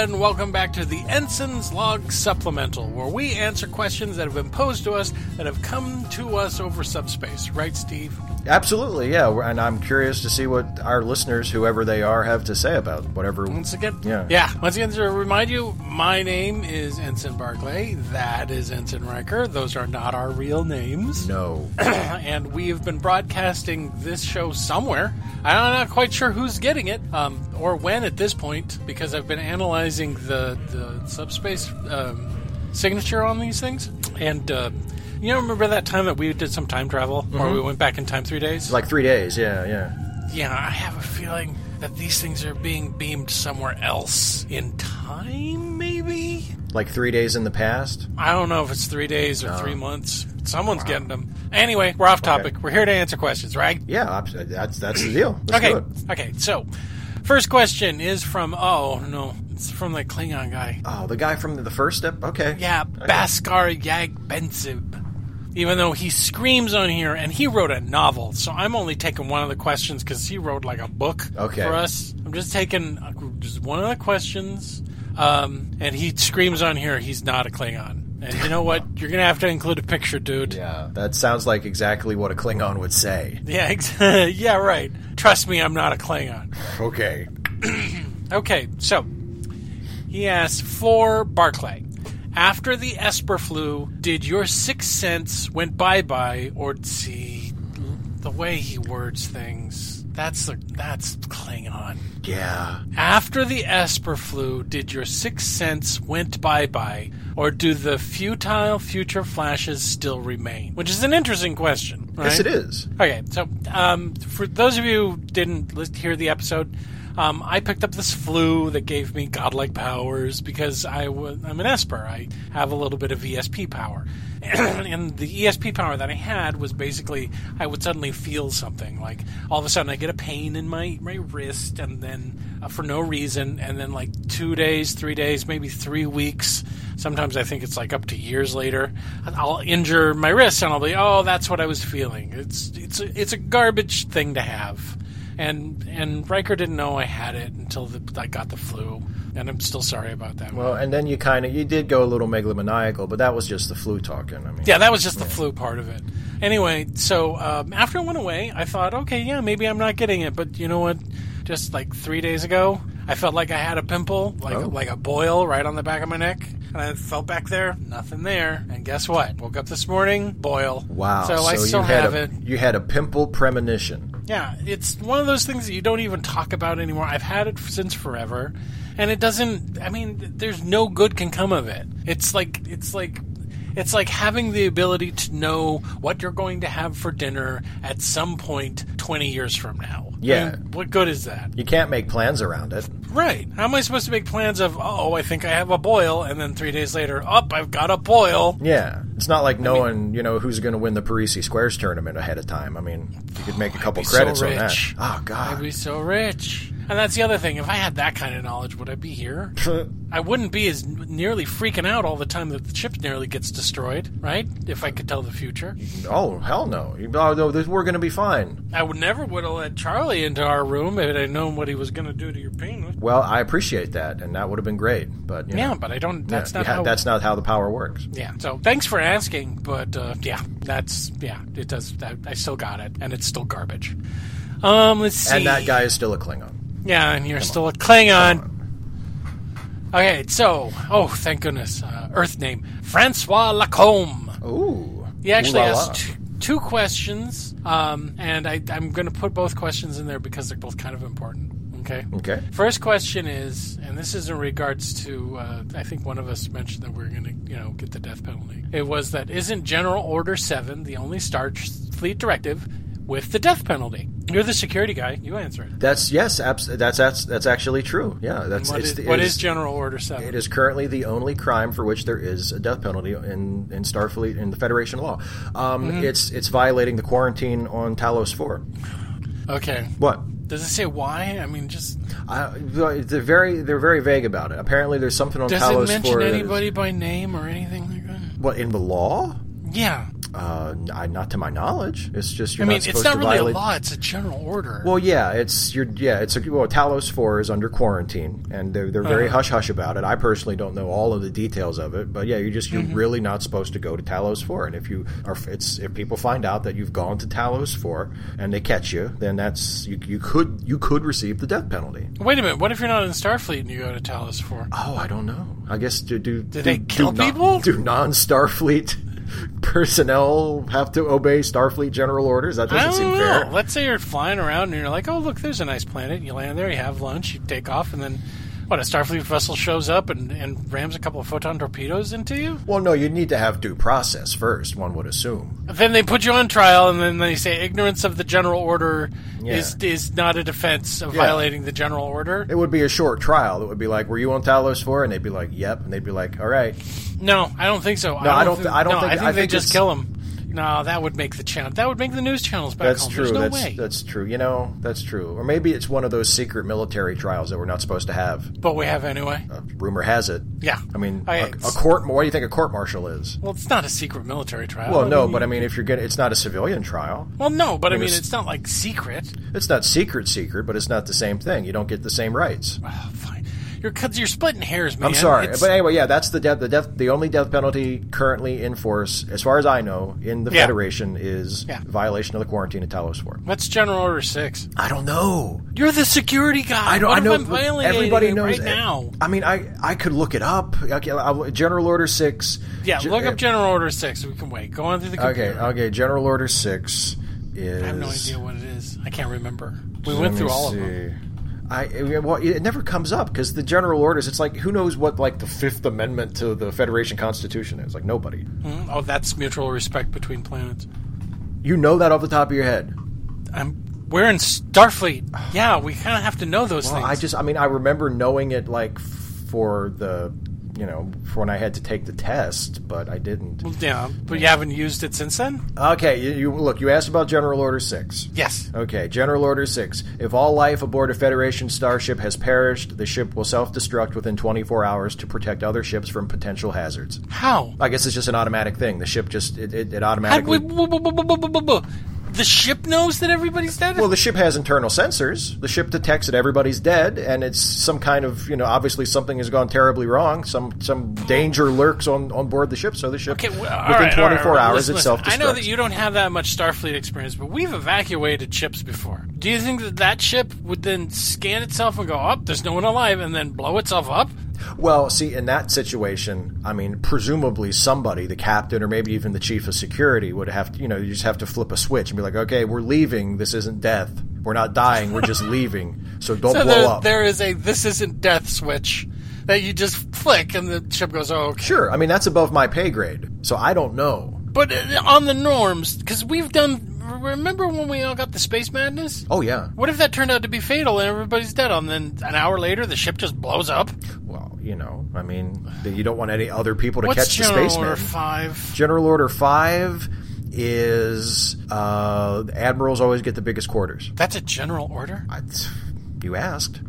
And welcome back to the Ensign's Log Supplemental, where we answer questions that have been posed to us that have come to us over subspace. Right, Steve? Absolutely, yeah. And I'm curious to see what our listeners, whoever they are, have to say about whatever. Once again, Yeah. yeah. Once again, to remind you, my name is Ensign Barclay. That is Ensign Riker. Those are not our real names. No. and we have been broadcasting this show somewhere. I'm not quite sure who's getting it um, or when at this point because I've been analyzing the the subspace um, signature on these things. And uh, you know, remember that time that we did some time travel where we mm-hmm. went back in time three days? like three days, yeah, yeah. yeah, I have a feeling that these things are being beamed somewhere else in time. Maybe Like three days in the past. I don't know if it's three days or three months. Someone's getting them. Anyway, we're off topic. We're here to answer questions, right? Yeah, uh, that's that's the deal. Let's Okay. do it. Okay. So, first question is from oh no, it's from the Klingon guy. Oh, the guy from the first step. Okay. Yeah, Baskar Yag Bensib. Even though he screams on here, and he wrote a novel, so I'm only taking one of the questions because he wrote like a book Okay. for us. I'm just taking uh, just one of the questions, um, and he screams on here he's not a Klingon. And you know what? You're gonna have to include a picture, dude. Yeah, that sounds like exactly what a Klingon would say. Yeah, ex- yeah, right. Trust me, I'm not a Klingon. Okay. Okay, so he asks for Barclay. After the Esper flu, did your sixth sense went bye bye, or see the way he words things? That's the that's Klingon. Yeah. After the Esper flu, did your sixth sense went bye bye, or do the futile future flashes still remain? Which is an interesting question. Right? Yes, it is. Okay, so um, for those of you who didn't hear the episode, um, I picked up this flu that gave me godlike powers because I w- I'm an Esper. I have a little bit of ESP power. and the ESP power that I had was basically I would suddenly feel something. Like all of a sudden I get a pain in my, my wrist, and then uh, for no reason, and then like two days, three days, maybe three weeks. Sometimes I think it's like up to years later. I'll injure my wrist, and I'll be, oh, that's what I was feeling. It's it's a, it's a garbage thing to have, and and Riker didn't know I had it until the, I got the flu, and I'm still sorry about that. Well, and then you kind of you did go a little megalomaniacal, but that was just the flu talking. I mean, Yeah, that was just the flu part of it. Anyway, so um, after it went away, I thought, okay, yeah, maybe I'm not getting it. But you know what? Just like three days ago, I felt like I had a pimple, like Oh. like a boil right on the back of my neck, and I felt back there, nothing there. And guess what? Woke up this morning, boil. Wow. So, I still had have a, it. You had a pimple premonition. Yeah, it's one of those things that you don't even talk about anymore. I've had it since forever, and it doesn't. I mean, there's no good can come of it. It's like it's like it's like having the ability to know what you're going to have for dinner at some point 20 years from now. I Yeah. mean, what good is that? You can't make plans around it. Right. How am I supposed to make plans of, oh, I think I have a boil, and then three days later, up, I've got a boil. Yeah, it's not like knowing you know who's going to win the Parrises Squares tournament ahead of time. I mean, you could make a couple be so credits on that. Oh God, I'd be so rich. And that's the other thing. If I had that kind of knowledge, would I be here? I wouldn't be as nearly freaking out all the time that the ship nearly gets destroyed, right? If I could tell the future. oh hell no! Oh, no, we're going to be fine. I would never would have let Charlie into our room if I'd known what he was going to do to your penis. Well, I appreciate that, and that would have been great. But you Yeah, but I don't. That's yeah, not how. that's not how the power works. yeah. So thanks for asking, but uh, yeah, that's yeah. It does. I, I still got it, and it's still garbage. Um, let's see. And that guy is still a Klingon. Yeah, and you're still a Klingon. Okay, so oh, thank goodness, uh, Earth name Francois Lacombe. Ooh, He actually Ooh la has two, two questions, um, and I, I'm going to put both questions in there because they're both kind of important. Okay. Okay. First question is, and this is in regards to, uh, I think one of us mentioned that we're going to, you know, get the death penalty. It was that isn't General Order Seven the only Starfleet directive with the death penalty? You're the security guy. You answer it. That's yes, abs- that's that's that's actually true. Yeah, that's What it's is, the- what it is General Order Seven? It is currently the only crime for which there is a death penalty in, in Starfleet in the Federation law. Um, Mm-hmm. It's it's violating the quarantine on Talos Four. Okay. What? Does it say why? I mean, just Uh, they're very they're very vague about it. Apparently, there's something on does Talos it mention 4 that is- anybody by name or anything like that? What in the law? Yeah. Uh, not to my knowledge. It's just you're I mean, not it's not really violate. a law; it's a general order. Well, yeah, it's you're yeah, it's a well. Talos Four is under quarantine, and they're they're very Uh-huh. hush hush about it. I personally don't know all of the details of it, but yeah, you just you're Mm-hmm. really not supposed to go to Talos Four, and if you are, it's if people find out that you've gone to Talos Four and they catch you, then that's you, you could you could receive the death penalty. Wait a minute. What if you're not in Starfleet and you go to Talos Four? Oh, I don't know. I guess do do do, they kill do non- people? do non Starfleet personnel have to obey Starfleet general orders? That doesn't seem know. fair. Let's say you're flying around and you're like, "Oh, look, there's a nice planet." You land there, you have lunch, you take off, and then what? A Starfleet vessel shows up and, and rams a couple of photon torpedoes into you. Well, no, you need to have due process first. One would assume. Then they put you on trial, and then they say ignorance of the general order Yeah. is is not a defense of Yeah. violating the general order. It would be a short trial. It would be like, "Were you on Talos 4? And they'd be like, "Yep." And they'd be like, "All right." No, I don't think so. No, I don't Think, thi- I don't no, think- I think I they think just kill him. No, that would make the channel. That would make the news channels back That's home. true. There's no that's way. that's true. You know, that's true. Or maybe it's one of those secret military trials that we're not supposed to have. but we have anyway. Uh, rumor has it. Yeah. I mean, I- a a court. What do you think a court martial is? Well, it's not a secret military trial. Well, no, mean, but I mean, if you're getting, it's not a civilian trial. Well, no, but I mean, it's- it's not like secret. It's not secret, secret, but it's not the same thing. You don't get the same rights. Oh, fine. You're you're splitting hairs, man. I'm sorry, It's- but anyway, yeah, that's the death. The death. The only death penalty currently in force, as far as I know, in the Yeah. Federation is Yeah. violation of the quarantine at Talos Four. what's General Order Six? I don't know. You're the security guy. I don't. What I know. Everybody knows right now. I mean, I I could look it up. Okay, General Order Six. Yeah, Ge- look up uh, General Order Six. We can wait. Go on through the Okay, computer. okay. General Order Six is. I have no idea what it is. I can't remember. We Let went through all of them. I well, it never comes up because the general orders. It's like who knows what like the Fifth Amendment to the Federation Constitution is. Like nobody. Mm, Oh, that's mutual respect between planets. You know that off the top of your head. I'm. We're in Starfleet. Yeah, we kind of have to know those Well, things. I just, I mean, I remember knowing it like for the, you know, for when I had to take the test, but I didn't. yeah, but you haven't used it since then. Okay, you, you look. You asked about General Order Six. Yes. Okay, General Order 6. If all life aboard a Federation starship has perished, the ship will self destruct within 24 hours to protect other ships from potential hazards. How? I guess it's just an automatic thing. The ship just, it, it, it How automatically the ship knows that everybody's dead? Well, the ship has internal sensors. The ship detects that everybody's dead, and it's some kind of you know obviously something has gone terribly wrong. Some some danger lurks on, on board the ship, so the ship okay, well, within right, 24 right, right, hours listen, itself. I know that you don't have that much Starfleet experience, but we've evacuated ships before. Do you think that that ship would then scan itself and go, "Up, oh, there's no one alive," and then blow itself up? Well, see, in that situation, I mean, presumably somebody, the captain or maybe even the chief of security, would have to, you know, you just have to flip a switch and be like, okay, we're leaving. This isn't death. We're not dying. We're just leaving. So don't So blow there, up. there is a "this isn't death" switch that you just flick, and the ship goes, "Oh, okay." Sure. I mean, that's above my pay grade. So I don't know. But uh, on the norms, because we've done. Remember when we all got the space madness? Oh, yeah. What if that turned out to be fatal and everybody's dead? And then an hour later, the ship just blows up. You know, I mean, you don't want any other people to What's catch the General spaceman. Order Five? General Order 5 is uh, admirals always get the biggest quarters. That's a general order. I, you asked.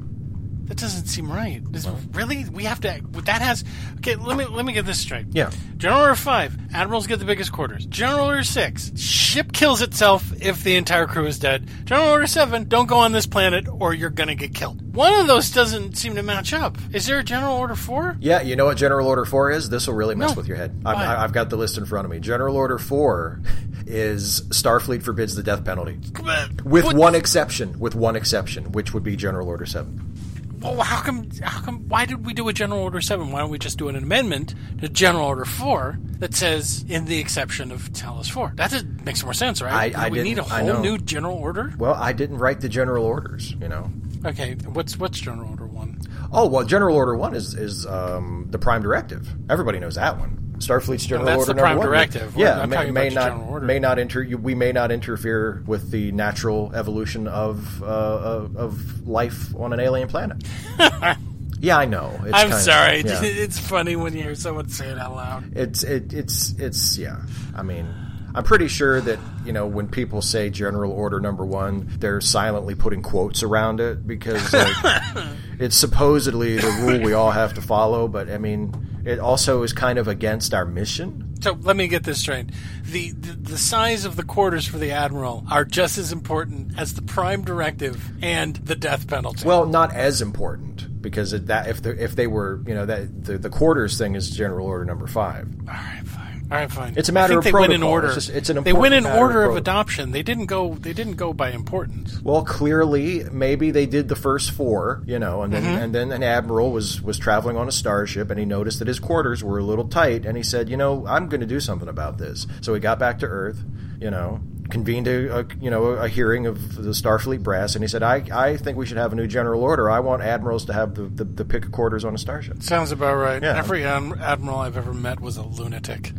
That doesn't seem right. Is, really, we have to. That has. Okay, let me let me get this straight. Yeah. General Order Five, admirals get the biggest quarters. General Order Six, ship kills itself if the entire crew is dead. General Order Seven, don't go on this planet or you're gonna get killed. One of those doesn't seem to match up. Is there a General Order Four? Yeah, you know what General Order 4 is? This will really mess No. with your head. I- I've got the list in front of me. General Order 4 is Starfleet forbids the death penalty. With What- one exception, with one exception, which would be General Order 7. Well, how come? How come? Why did we do a General Order Seven? Why don't we just do an amendment to General Order Four that says, "In the exception of Talos Four? That makes more sense, right? I- I we need a whole new General Order. Well, I didn't write the General Orders, you know. Okay, what's what's General Order One? Oh, well, General Order 1 is, is um, the Prime Directive. Everybody knows that one. Starfleet's General that's Order the Prime number one. Directive. Yeah, may, may not may not inter we may not interfere with the natural evolution of uh, of, of life on an alien planet. yeah, I know. It's I'm sorry. yeah. It's funny when you hear someone say it out loud. It's it, it's it's yeah. I mean, I'm pretty sure that you know when people say General Order Number One, they're silently putting quotes around it because like, it's supposedly the rule we all have to follow. But I mean, it also is kind of against our mission. So let me get this straight. The, the the size of the quarters for the admiral are just as important as the prime directive and the death penalty. Well, not as important because it, that if the, if they were, you know, that the, the quarters thing is General Order Number Five. all right, fine. All right, fine. It's a matter of they went in order. It's just- it's an they went in matter of order of, adoption. They didn't go. They didn't go by importance. Well, clearly, maybe they did the first four, you know, and then Mm-hmm. and then an admiral was was traveling on a starship, and he noticed that his quarters were a little tight, and he said, you know, I'm going to do something about this. So he got back to Earth, you know, convened a, a you know a hearing of the Starfleet brass, and he said, I I think we should have a new general order. I want admirals to have the the, the pick of quarters on a starship. Sounds about right. Yeah. Every um, admiral I've ever met was a lunatic.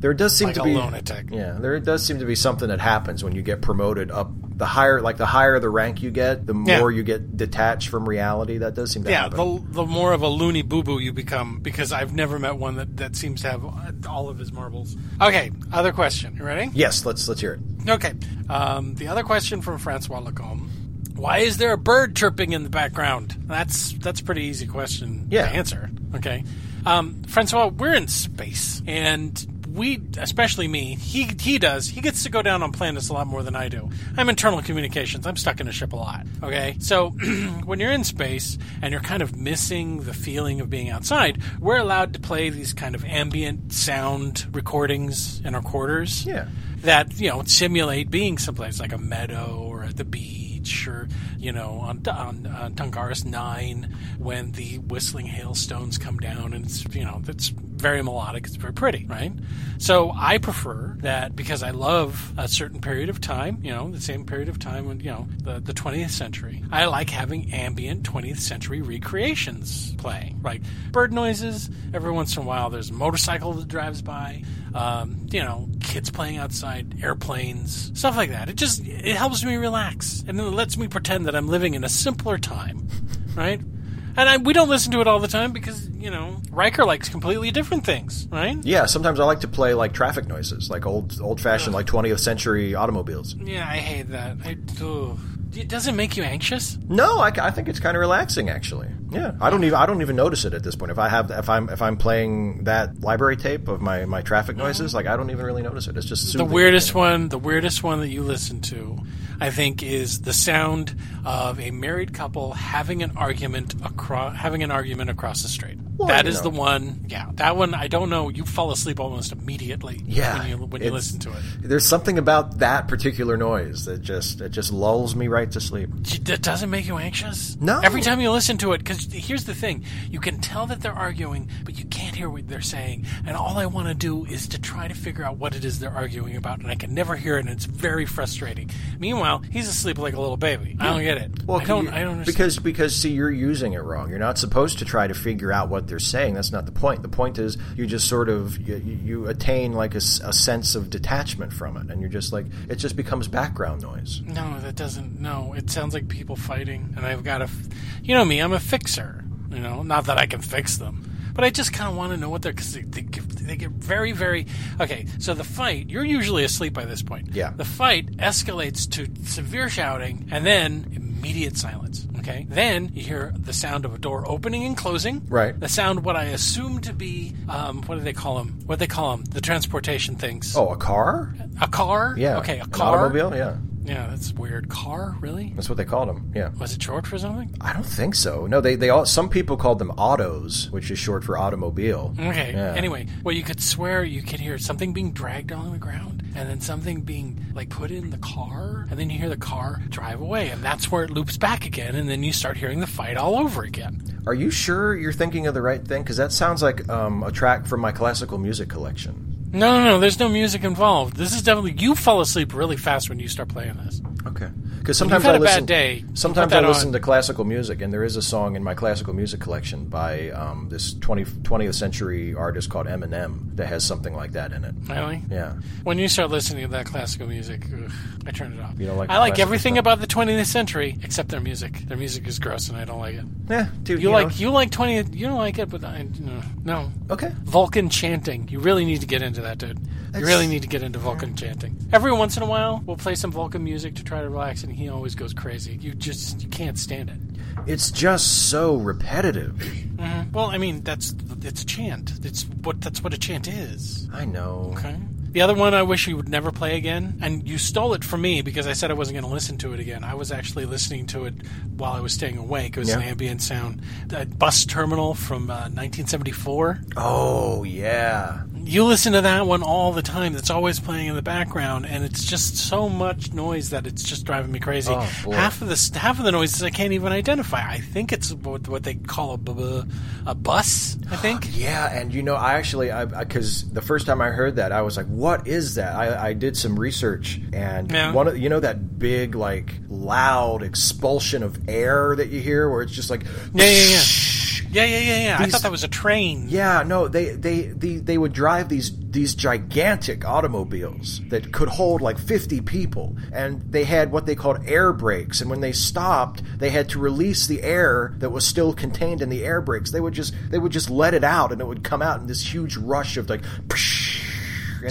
There does seem Like to a be lunatic. Yeah, there does seem to be something that happens when you get promoted up. The higher, like the higher the rank you get, the Yeah. more you get detached from reality. That does seem to Yeah, happen. the, the more of a loony boo boo you become, because I've never met one that, that seems to have all of his marbles. Okay, other question. You ready? Yes, let's let's hear it. Okay. Um, the other question from Francois Lacombe. Why is there a bird chirping in the background? That's that's a pretty easy question Yeah. to answer. Okay. Um, Francois, we're in space, and we, especially me, he he does. He gets to go down on planets a lot more than I do. I'm internal communications. I'm stuck in a ship a lot. Okay, so when you're in space and you're kind of missing the feeling of being outside, we're allowed to play these kind of ambient sound recordings in our quarters Yeah. that you know simulate being someplace like a meadow or at the beach or you know on on, on Tungaris Nine when the whistling hailstones come down and it's you know it's very melodic it's very pretty right? So I prefer that because I love a certain period of time you know the same period of time when you know the, the 20th century. I like having ambient 20th century recreations playing like bird noises every once in a while there's a motorcycle that drives by um, you know kids playing outside airplanes stuff like that. It just it helps me relax and it lets me pretend that i'm living in a simpler time right and I, we don't listen to it all the time because you know Riker likes completely different things, right? Yeah, sometimes I like to play like traffic noises, like old old fashioned, like 20th century automobiles. Yeah, I hate that. I, ugh. It doesn't make you anxious. No, I, I think it's kind of relaxing actually. Yeah, I don't even I don't even notice it at this point. If I have if I'm if I'm playing that library tape of my my traffic noises, mm-hmm. like I don't even really notice it. It's just The weirdest one, the weirdest one that you listen to, I think, is the sound of a married couple having an argument across having an argument across the street. Well, that is know. the one. Yeah, that one. I don't know. You fall asleep almost immediately. Yeah, when you, when you listen to it. There's something about that particular noise that just it just lulls me right to sleep. That doesn't make you anxious. No. Every time you listen to it, because here's the thing: you can tell that they're arguing, but you can't hear what they're saying. And all I want to do is to try to figure out what it is they're arguing about, and I can never hear it, and it's very frustrating. Meanwhile, he's asleep like a little baby. I don't get it. I don't. you- I don't understand. because because see you're using it wrong. You're not supposed to try to figure out what they're saying. That's not the point. The point is you just sort of you, you attain like a sense of detachment from it, and you're just like it just becomes background noise. No, that doesn't. No, it sounds like people fighting, and I've got to. You know me, I'm a fixer. You know, not that I can fix them, but I just kind of want to know what they're because they, they, they get very, very. Okay, so the fight. You're usually asleep by this point. Yeah. The fight escalates to severe shouting, and then immediate silence. Okay. Then you hear the sound of a door opening and closing. Right. The sound what I assume to be um, what do they call them? What do they call them? The transportation things. Oh, a car? A car. Yeah. Okay, a An car. automobile? Yeah, Yeah, that's weird. Car, really? that's what they called them. Yeah. Was it short for something? I don't think so. No, they they all some people called them autos, which is short for automobile. Okay. Yeah. Anyway, well, you could swear you could hear something being dragged along the ground, and then something being like put in the car, and then you hear the car drive away, and that's where it loops back again, and then you start hearing the fight all over again. Are you sure you're thinking of the right thing? Because that sounds like um, a track from my classical music collection. No, no, no. There's no music involved. This is definitely you fall asleep really fast when you start playing this. Okay. Because sometimes had I a listen. bad day, Sometimes I listen on. to classical music, and there is a song in my classical music collection by um, this 20, 20th century artist called Eminem that has something like that in it. Really? Yeah. When you start listening to that classical music, ugh, I turn it off. You don't like I like everything stuff? about the 20th century except their music. Their music is gross, and I don't like it. Yeah, dude. You, you like know- you like 20th. You don't like it, but I no. no. Okay. Vulcan chanting. You really need to get into that, dude. You really need to get into Vulcan chanting. Every once in a while, we'll play some Vulcan music to try to relax, and he always goes crazy. You just you can't stand it. It's just so repetitive. Mm-hmm. Well, I mean that's it's a chant. It's what that's what a chant is. I know. Okay. The other one I wish you would never play again, and you stole it from me because I said I wasn't going to listen to it again. I was actually listening to it while I was staying awake. It was an ambient sound. A bus terminal from uh, 1974. Oh yeah. You listen to that one all the time. That's always playing in the background, and it's just so much noise that it's just driving me crazy. Oh, half of the half of the noises I can't even identify. I think it's what, what they call a, bu- a bus. I think. Yeah, and you know, I actually, I because the first time I heard that, I was like, "What is that?" I, I did some research, and Yeah. one of you know that big, like, loud expulsion of air that you hear, where it's just like, Yeah, yeah, yeah. Yeah, yeah, yeah, yeah. I thought that was a train. Yeah, no, they they they, they would drive these these gigantic automobiles that could hold like 50 people and they had what they called air brakes and when they stopped they had to release the air that was still contained in the air brakes they would just they would just let it out and it would come out in this huge rush of like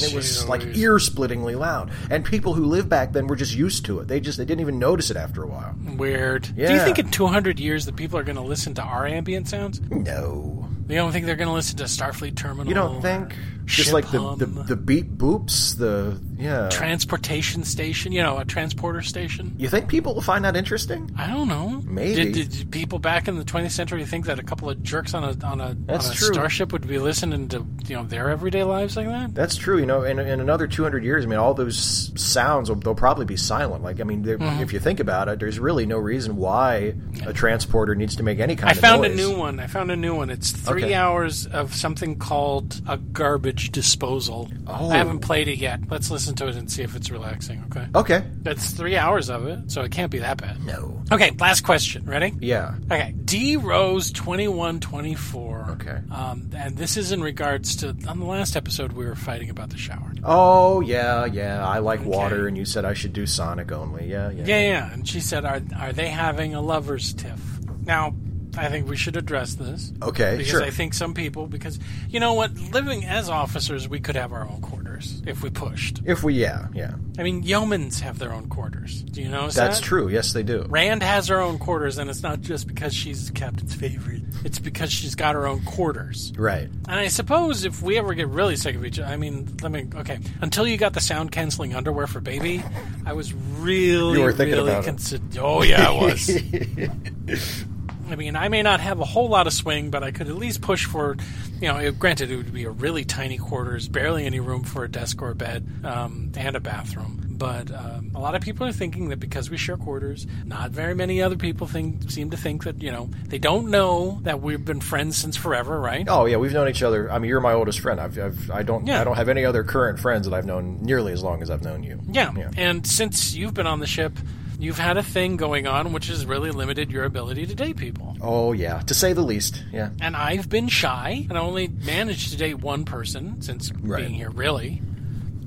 and it was like ear splittingly loud. And people who lived back then were just used to it. They just they didn't even notice it after a while. Weird. Do you think in 200 years that people are going to listen to our ambient sounds? no You don't think they're going to listen to Starfleet Terminal? you don't think just like the, the the beat boops the yeah Transportation station, you know, a transporter station? You think people will find that interesting? I don't know. Maybe. Did, did people back in the 20th century think that a couple of jerks on a on a, That's on a true. starship would be listening to you know their everyday lives like that? That's true. You know, in, in another 200 years, I mean, all those sounds, will, they'll probably be silent. Like, I mean, Mm-hmm. if you think about it, there's really no reason why a transporter needs to make any kind I of found a noise. new one. I found a new one. It's three Okay. hours of something called a garbage disposal. Oh. I haven't played it yet. Let's listen to it and see if it's relaxing. Okay. Okay. That's three hours of it, so it can't be that bad. No. Okay, last question. Ready? Yeah. Okay. D Rose twenty one twenty four. Okay. Um, and this is in regards to on the last episode we were fighting about the shower. Oh, yeah, yeah. I like water, and you said I should do Sonic only. Yeah, yeah. Yeah, yeah. And she said, "Are are they having a lovers' tiff?" Now, I think we should address this. Okay, because sure. I think some people, because you know what, living as officers, we could have our own quarters if we pushed. If we, yeah, yeah. I mean, yeomans have their own quarters. Do you notice That's that? true. Yes, they do. Rand has her own quarters, and it's not just because she's the captain's favorite. It's because she's got her own quarters. Right. And I suppose if we ever get really sick of each other, I mean, let me, okay, until you got the sound canceling underwear for baby, I was really, You were thinking really about it. Oh, yeah, I was. I mean, I may not have a whole lot of swing, but I could at least push for, you know, it- granted, it would be a really tiny quarters, barely any room for a desk or a bed, um, and a bathroom. But um, a lot of people are thinking that because we share quarters, not very many other people think seem to think that you know they don't know that we've been friends since forever, right? Oh yeah, we've known each other. I mean, you're my oldest friend. I've, I've I don't Yeah. I don't have any other current friends that I've known nearly as long as I've known you. Yeah. Yeah. And since you've been on the ship, you've had a thing going on which has really limited your ability to date people. Oh yeah, to say the least. Yeah. And I've been shy and I only managed to date one person since Right. being here, really.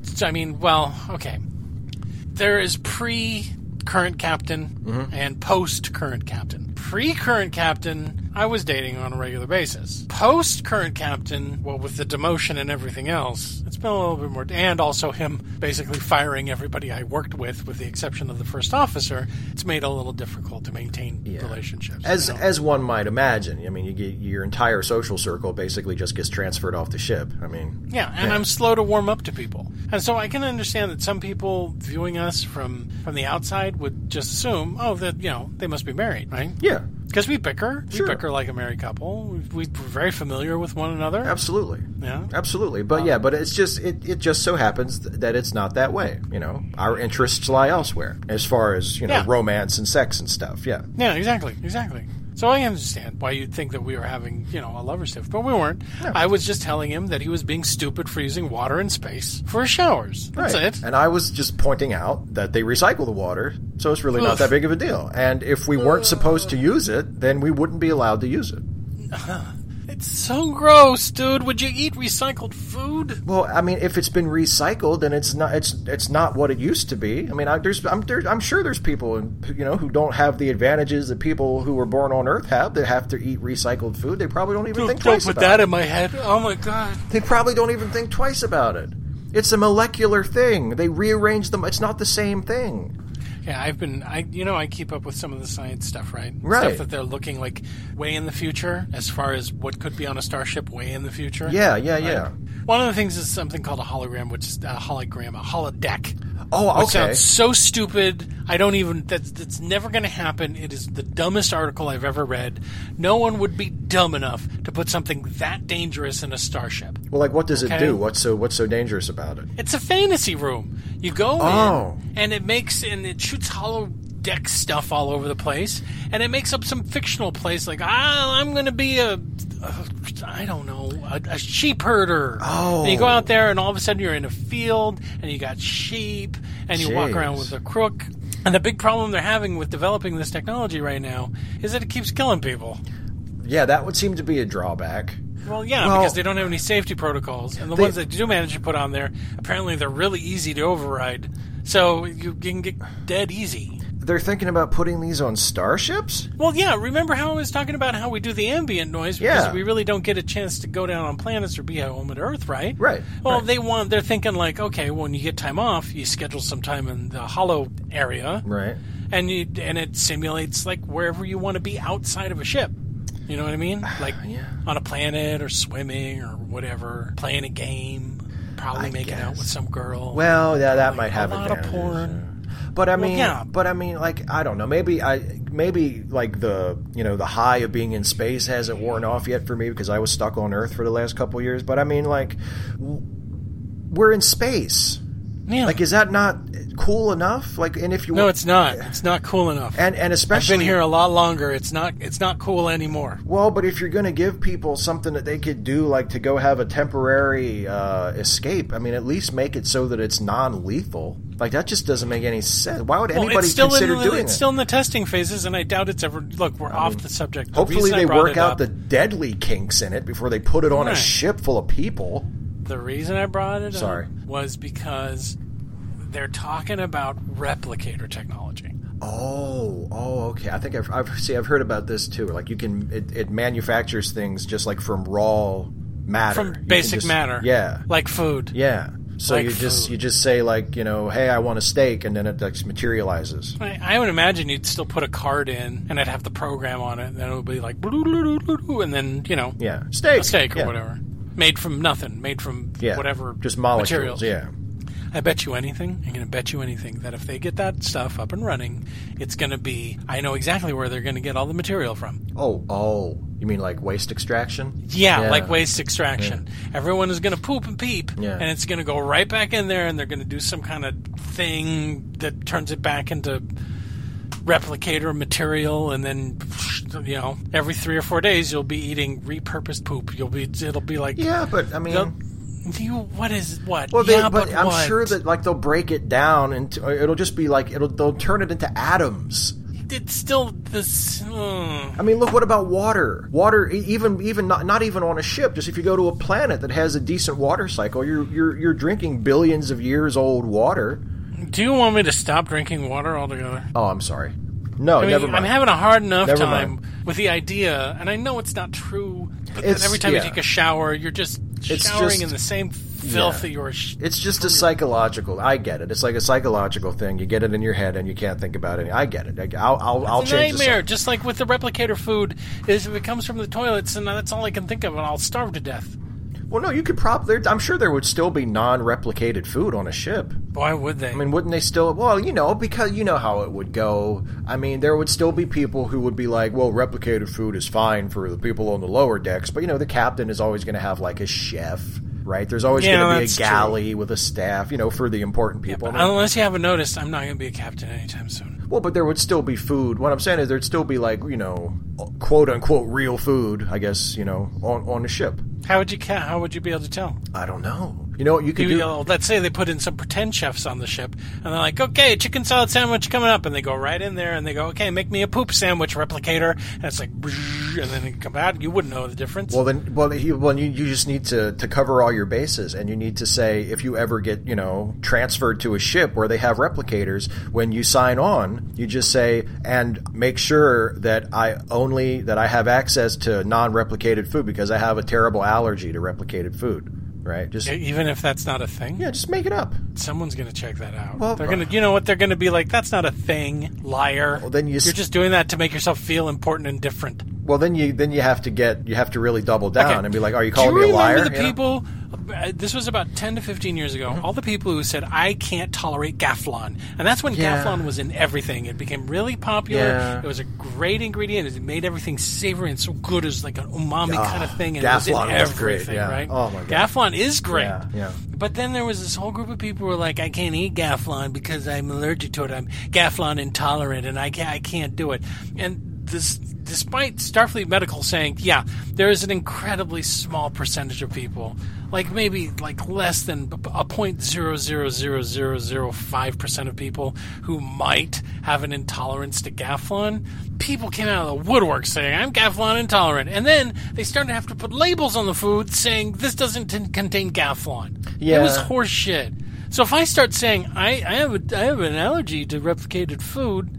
So, I mean, well, okay. There is pre current captain Mm-hmm. and post current captain. Pre current captain, I was dating on a regular basis. Post current captain, well, with the demotion and everything else, it's been a little bit more. And also him basically firing everybody I worked with, with the exception of the first officer, it's made it a little difficult to maintain relationships. As you know? as one might imagine. I mean, you get your entire social circle basically just gets transferred off the ship. I mean, Yeah, and I'm slow to warm up to people, and so I can understand that some people viewing us from from the outside would just assume, oh, that you know they must be married, right? yeah, Because we bicker, Sure. we bicker like a married couple. We, we're very familiar with one another. absolutely. Yeah. Absolutely, but yeah, but it's just it, it just so happens that it's not that way. You know, our interests lie elsewhere as far as you know Yeah. romance and sex and stuff. Yeah, Yeah, exactly, exactly. So I understand why you'd think that we were having, you know, a lover's tiff, but we weren't. I was just telling him that he was being stupid for using water in space for showers. That's right. it. And I was just pointing out that they recycle the water, so it's really not that big of a deal. And if we weren't supposed to use it, then we wouldn't be allowed to use it. Uh-huh. It's so gross, dude. Would you eat recycled food? Well, I mean, if it's been recycled, then it's not it's it's not what it used to be. I mean, I, there's I'm there, I'm sure there's people you know who don't have the advantages that people who were born on Earth have that have to eat recycled food. They probably don't even think Don't twice put about that it. in my head. Oh my god. They probably don't even think twice about it. It's a molecular thing. They rearrange them. It's not the same thing. Yeah, I've been, I you know, I keep up with some of the science stuff, right? Right. Stuff that they're looking like way in the future, as far as what could be on a starship way in the future. Yeah, yeah, yeah. One of the things is something called a hologram, which is a hologram, a holodeck. Oh, Which okay. sounds so stupid. I don't even. That's that's never going to happen. It is the dumbest article I've ever read. No one would be dumb enough to put something that dangerous in a starship. Well, like, what does it do? What's so what's so dangerous about it? It's a fantasy room. You go Oh. in, and it makes and it shoots holodeck stuff all over the place, and it makes up some fictional place like ah, I'm going to be a, a I don't know a, a sheep herder. Oh. and you go out there, and all of a sudden you're in a field, and you got sheep, and you walk around with a crook. And the big problem they're having with developing this technology right now is that it keeps killing people. Yeah, that would seem to be a drawback. Well, yeah, Well- because they don't have any safety protocols, and the They- ones that do manage to put on there, apparently they're really easy to override. So you, can get dead easy. They're thinking about putting these on starships. Well, yeah. Remember how I was talking about how we do the ambient noise because Yeah. we really don't get a chance to go down on planets or be at home at Earth, right? Right, Well, right. they want. They're thinking like, okay, when you get time off, you schedule some time in the hollow area, Right. and you and it simulates like wherever you want to be outside of a ship. You know what I mean? Like Yeah. on a planet or swimming or whatever, playing a game, probably I making out with some girl. Well, yeah, that Like, might have a lot of porn. yeah. But I mean, yeah. but I mean, like I don't know. Maybe I maybe like the you know the high of being in space hasn't worn off yet for me because I was stuck on Earth for the last couple of years. But I mean, like we're in space. yeah. Like, is that not cool enough? Like, and if you no, it's not. It's not cool enough. and and especially I've been here a lot longer. It's not. It's not cool anymore. Well, but if you're going to give people something that they could do, like to go have a temporary uh, escape, I mean, at least make it so that it's non-lethal. Like that just doesn't make any sense. Why would Well, anybody it's still consider the, doing it's it? still in the testing phases, and I doubt it's ever. Look, we're off the subject. The Hopefully, they work out up- the deadly kinks in it before they put it on a ship full of people. The reason I brought it Sorry. up was because they're talking about replicator technology. Oh, oh, okay. I think I've, I've see. I've heard about this too. Like you can, it, it manufactures things just like from raw matter, From can basic just- matter. Yeah, Like food. Yeah. So Like you just food. you just say like you know, hey, I want a steak, and then it like materializes. I, I would imagine you'd still put a card in and I'd have the program on it, and then it would be like, and then, you know, Yeah, steak, steak or yeah. whatever. Made from nothing, made from Yeah, whatever just molecules. materials. Yeah. I bet you anything, I'm going to bet you anything, that if they get that stuff up and running, it's going to be, I know exactly where they're going to get all the material from. Oh, oh, you mean like waste extraction? Yeah, Yeah. like waste extraction. Everyone is going to poop and peep, Yeah. and it's going to go right back in there, and they're going to do some kind of thing that turns it back into replicator material, and then you know every three or four days you'll be eating repurposed poop. You'll be it'll be like Yeah, but I mean, you what is what? well, they, yeah, but, but, I'm what? sure that like they'll break it down and it'll just be like it'll they'll turn it into atoms. it's still this. uh, I mean, look, what about water? Water, even even not not even on a ship. Just if you go to a planet that has a decent water cycle, you're you're you're drinking billions of years old water. do you want me to stop drinking water altogether? Oh, I'm sorry. No, I mean, never mind. I'm having a hard enough Never time mind. with the idea, and I know it's not true. But It's- every time yeah. you take a shower, you're just It's showering just- in the same filth yeah. were. Sh- It's just a psychological. I get it. It's like a psychological thing. You get it in your head and you can't think about it. I get it. I'll I'll, I'll it's a change nightmare. Just like with the replicator food, is if it comes from the toilets, and that's all I can think of, and I'll starve to death. Well, no, you could probably. I'm sure there would still be non-replicated food on a ship. Why would they? I mean, wouldn't they still? Well, you know, because you know how it would go. I mean, there would still be people who would be like, "Well, replicated food is fine for the people on the lower decks," but you know, the captain is always going to have like a chef, right? There's always Yeah, going to be a that's true. galley with a staff, you know, for the important people. Mean, Unless you haven't noticed, I'm not going to be a captain anytime soon. Well, but there would still be food. What I'm saying is there'd still be like you know, quote unquote real food. I guess you know on on the ship. How would you ca- How would you be able to tell? I don't know. You know what you could You, do? know, let's say they put in some pretend chefs on the ship, and they're like, "Okay, chicken salad sandwich coming up," and they go right in there and they go, "Okay, make me a poop sandwich replicator," and it's like, and then they come out. You wouldn't know the difference. Well, then, well, you, well, you, you just need to, to cover all your bases, and you need to say if you ever get, you know, transferred to a ship where they have replicators, when you sign on, you just say and make sure that I only that I have access to non-replicated food because I have a terrible allergy to replicated food. Right? Just Even if that's not a thing, yeah, just make it up. someone's going to check that out. Well, they're going to, you know what? They're going to be like, "That's not a thing, liar." Well, then you are just doing that to make yourself feel important and different. Well, then you then you have to get you have to really double down Okay. and be like, "Are you calling you me a liar?" remember the You people? uh, This was about ten to fifteen years ago. All the people who said, "I can't tolerate Gafflon," and that's when Yeah. Gafflon was in everything. It became really popular. Yeah. It was a great ingredient. It made everything savory and so good. Was like an umami Ah, kind of thing. And it was in Gafflon was great, everything, yeah. right? Oh, my God. Gafflon is great. Yeah, yeah. But then there was this whole group of people who were like, I can't eat Gafflon because I'm allergic to it. I'm Gafflon intolerant and I can't, I can't do it. And this, despite Starfleet Medical saying, yeah, there is an incredibly small percentage of people, like maybe like less than a point zero zero zero zero zero five percent of people who might have an intolerance to Gafflon. People came out of the woodwork saying, I'm Gafflon intolerant. And then they started to have to put labels on the food saying, this doesn't t- contain Gafflon. Yeah, It was horse shit. So if I start saying I, I have a, I have an allergy to replicated food,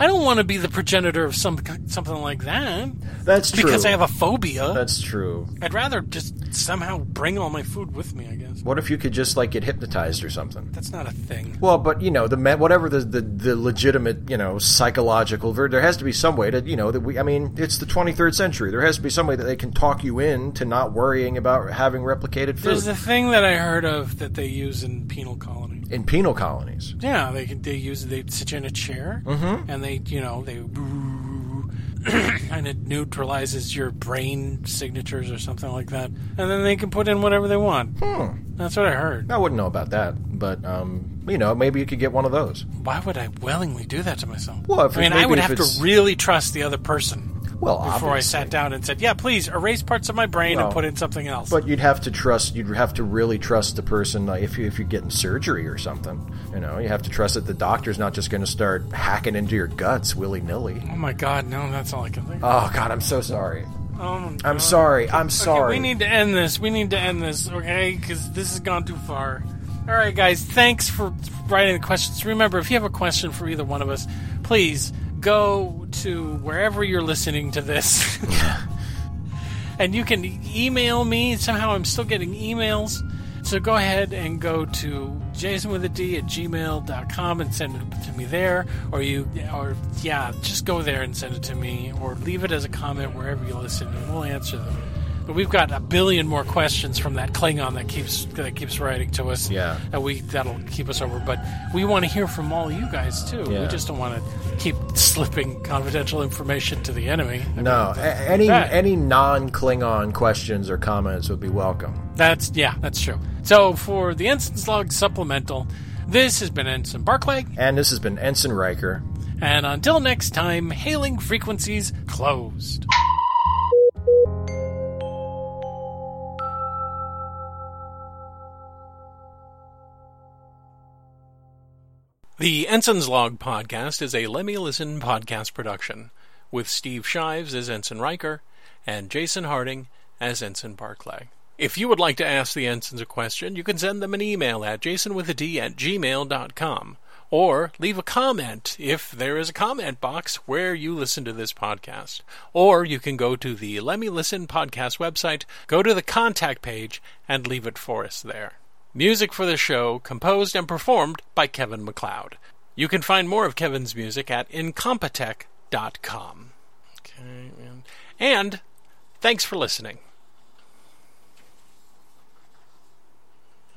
I don't want to be the progenitor of some something like that That's true. because I have a phobia. That's true. I'd rather just somehow bring all my food with me. I guess What if you could just like get hypnotized or something? that's not a thing. Well, but you know the whatever the, the the legitimate you know psychological there has to be some way to you know that we I mean it's the 23rd century there has to be some way that they can talk you in to not worrying about having replicated food There's a thing that I heard of that they use in penal colony. in penal colonies. Yeah, they can- they use they sit you in a chair Mm-hmm. and they you know they and it neutralizes your brain signatures or something like that, and then they can put in whatever they want. Hmm. That's what I heard. I wouldn't know about that, but um, you know maybe you could get one of those. Why would I willingly do that to myself? Well, if I mean, I would have to really trust the other person Well, before I sat down and said, "Yeah, please erase parts of my brain Well, and put in something else." But you'd have to trust. You'd have to really trust the person. Like if you if you're getting surgery or something, you know, you have to trust that the doctor's not just going to start hacking into your guts willy nilly. oh my God, no, that's all I can think. of. Oh God, I'm so sorry. Oh, I'm sorry. I'm Okay, sorry. we need to end this. We need to end this, okay? Because this has gone too far. All right, guys. Thanks for writing the questions. Remember, if you have a question for either one of us, please go to wherever you're listening to this. and you can email me. Somehow I'm still getting emails. So go ahead and go to jasonwithad at gmail.com and send it to me there. Or you, or yeah, just go there and send it to me. Or leave it as a comment wherever you listen and we'll answer them. But we've got a billion more questions from that Klingon that keeps that keeps writing to us. Yeah. That we that'll keep us over. But we want to hear from all you guys too. Yeah. We just don't want to keep slipping confidential information to the enemy. I No, mean, a- any that- any non Klingon questions or comments would be welcome. That's yeah, that's true. So for the Ensign's Log supplemental, this has been Ensign Barclay, And this has been Ensign Riker. and until next time, hailing frequencies closed. The Ensign's Log podcast is a Let Me Listen podcast production, with Steve Shives as Ensign Riker and Jason Harding as Ensign Barclay. If you would like to ask the ensigns a question, you can send them an email at jasonwithad at gmail.com or leave a comment if there is a comment box where you listen to this podcast. Or you can go to the Let Me Listen podcast website, go to the contact page, and leave it for us there. Music for the show composed and performed by Kevin MacLeod. You can find more of Kevin's music at incompetech.com. Okay, and, and thanks for listening.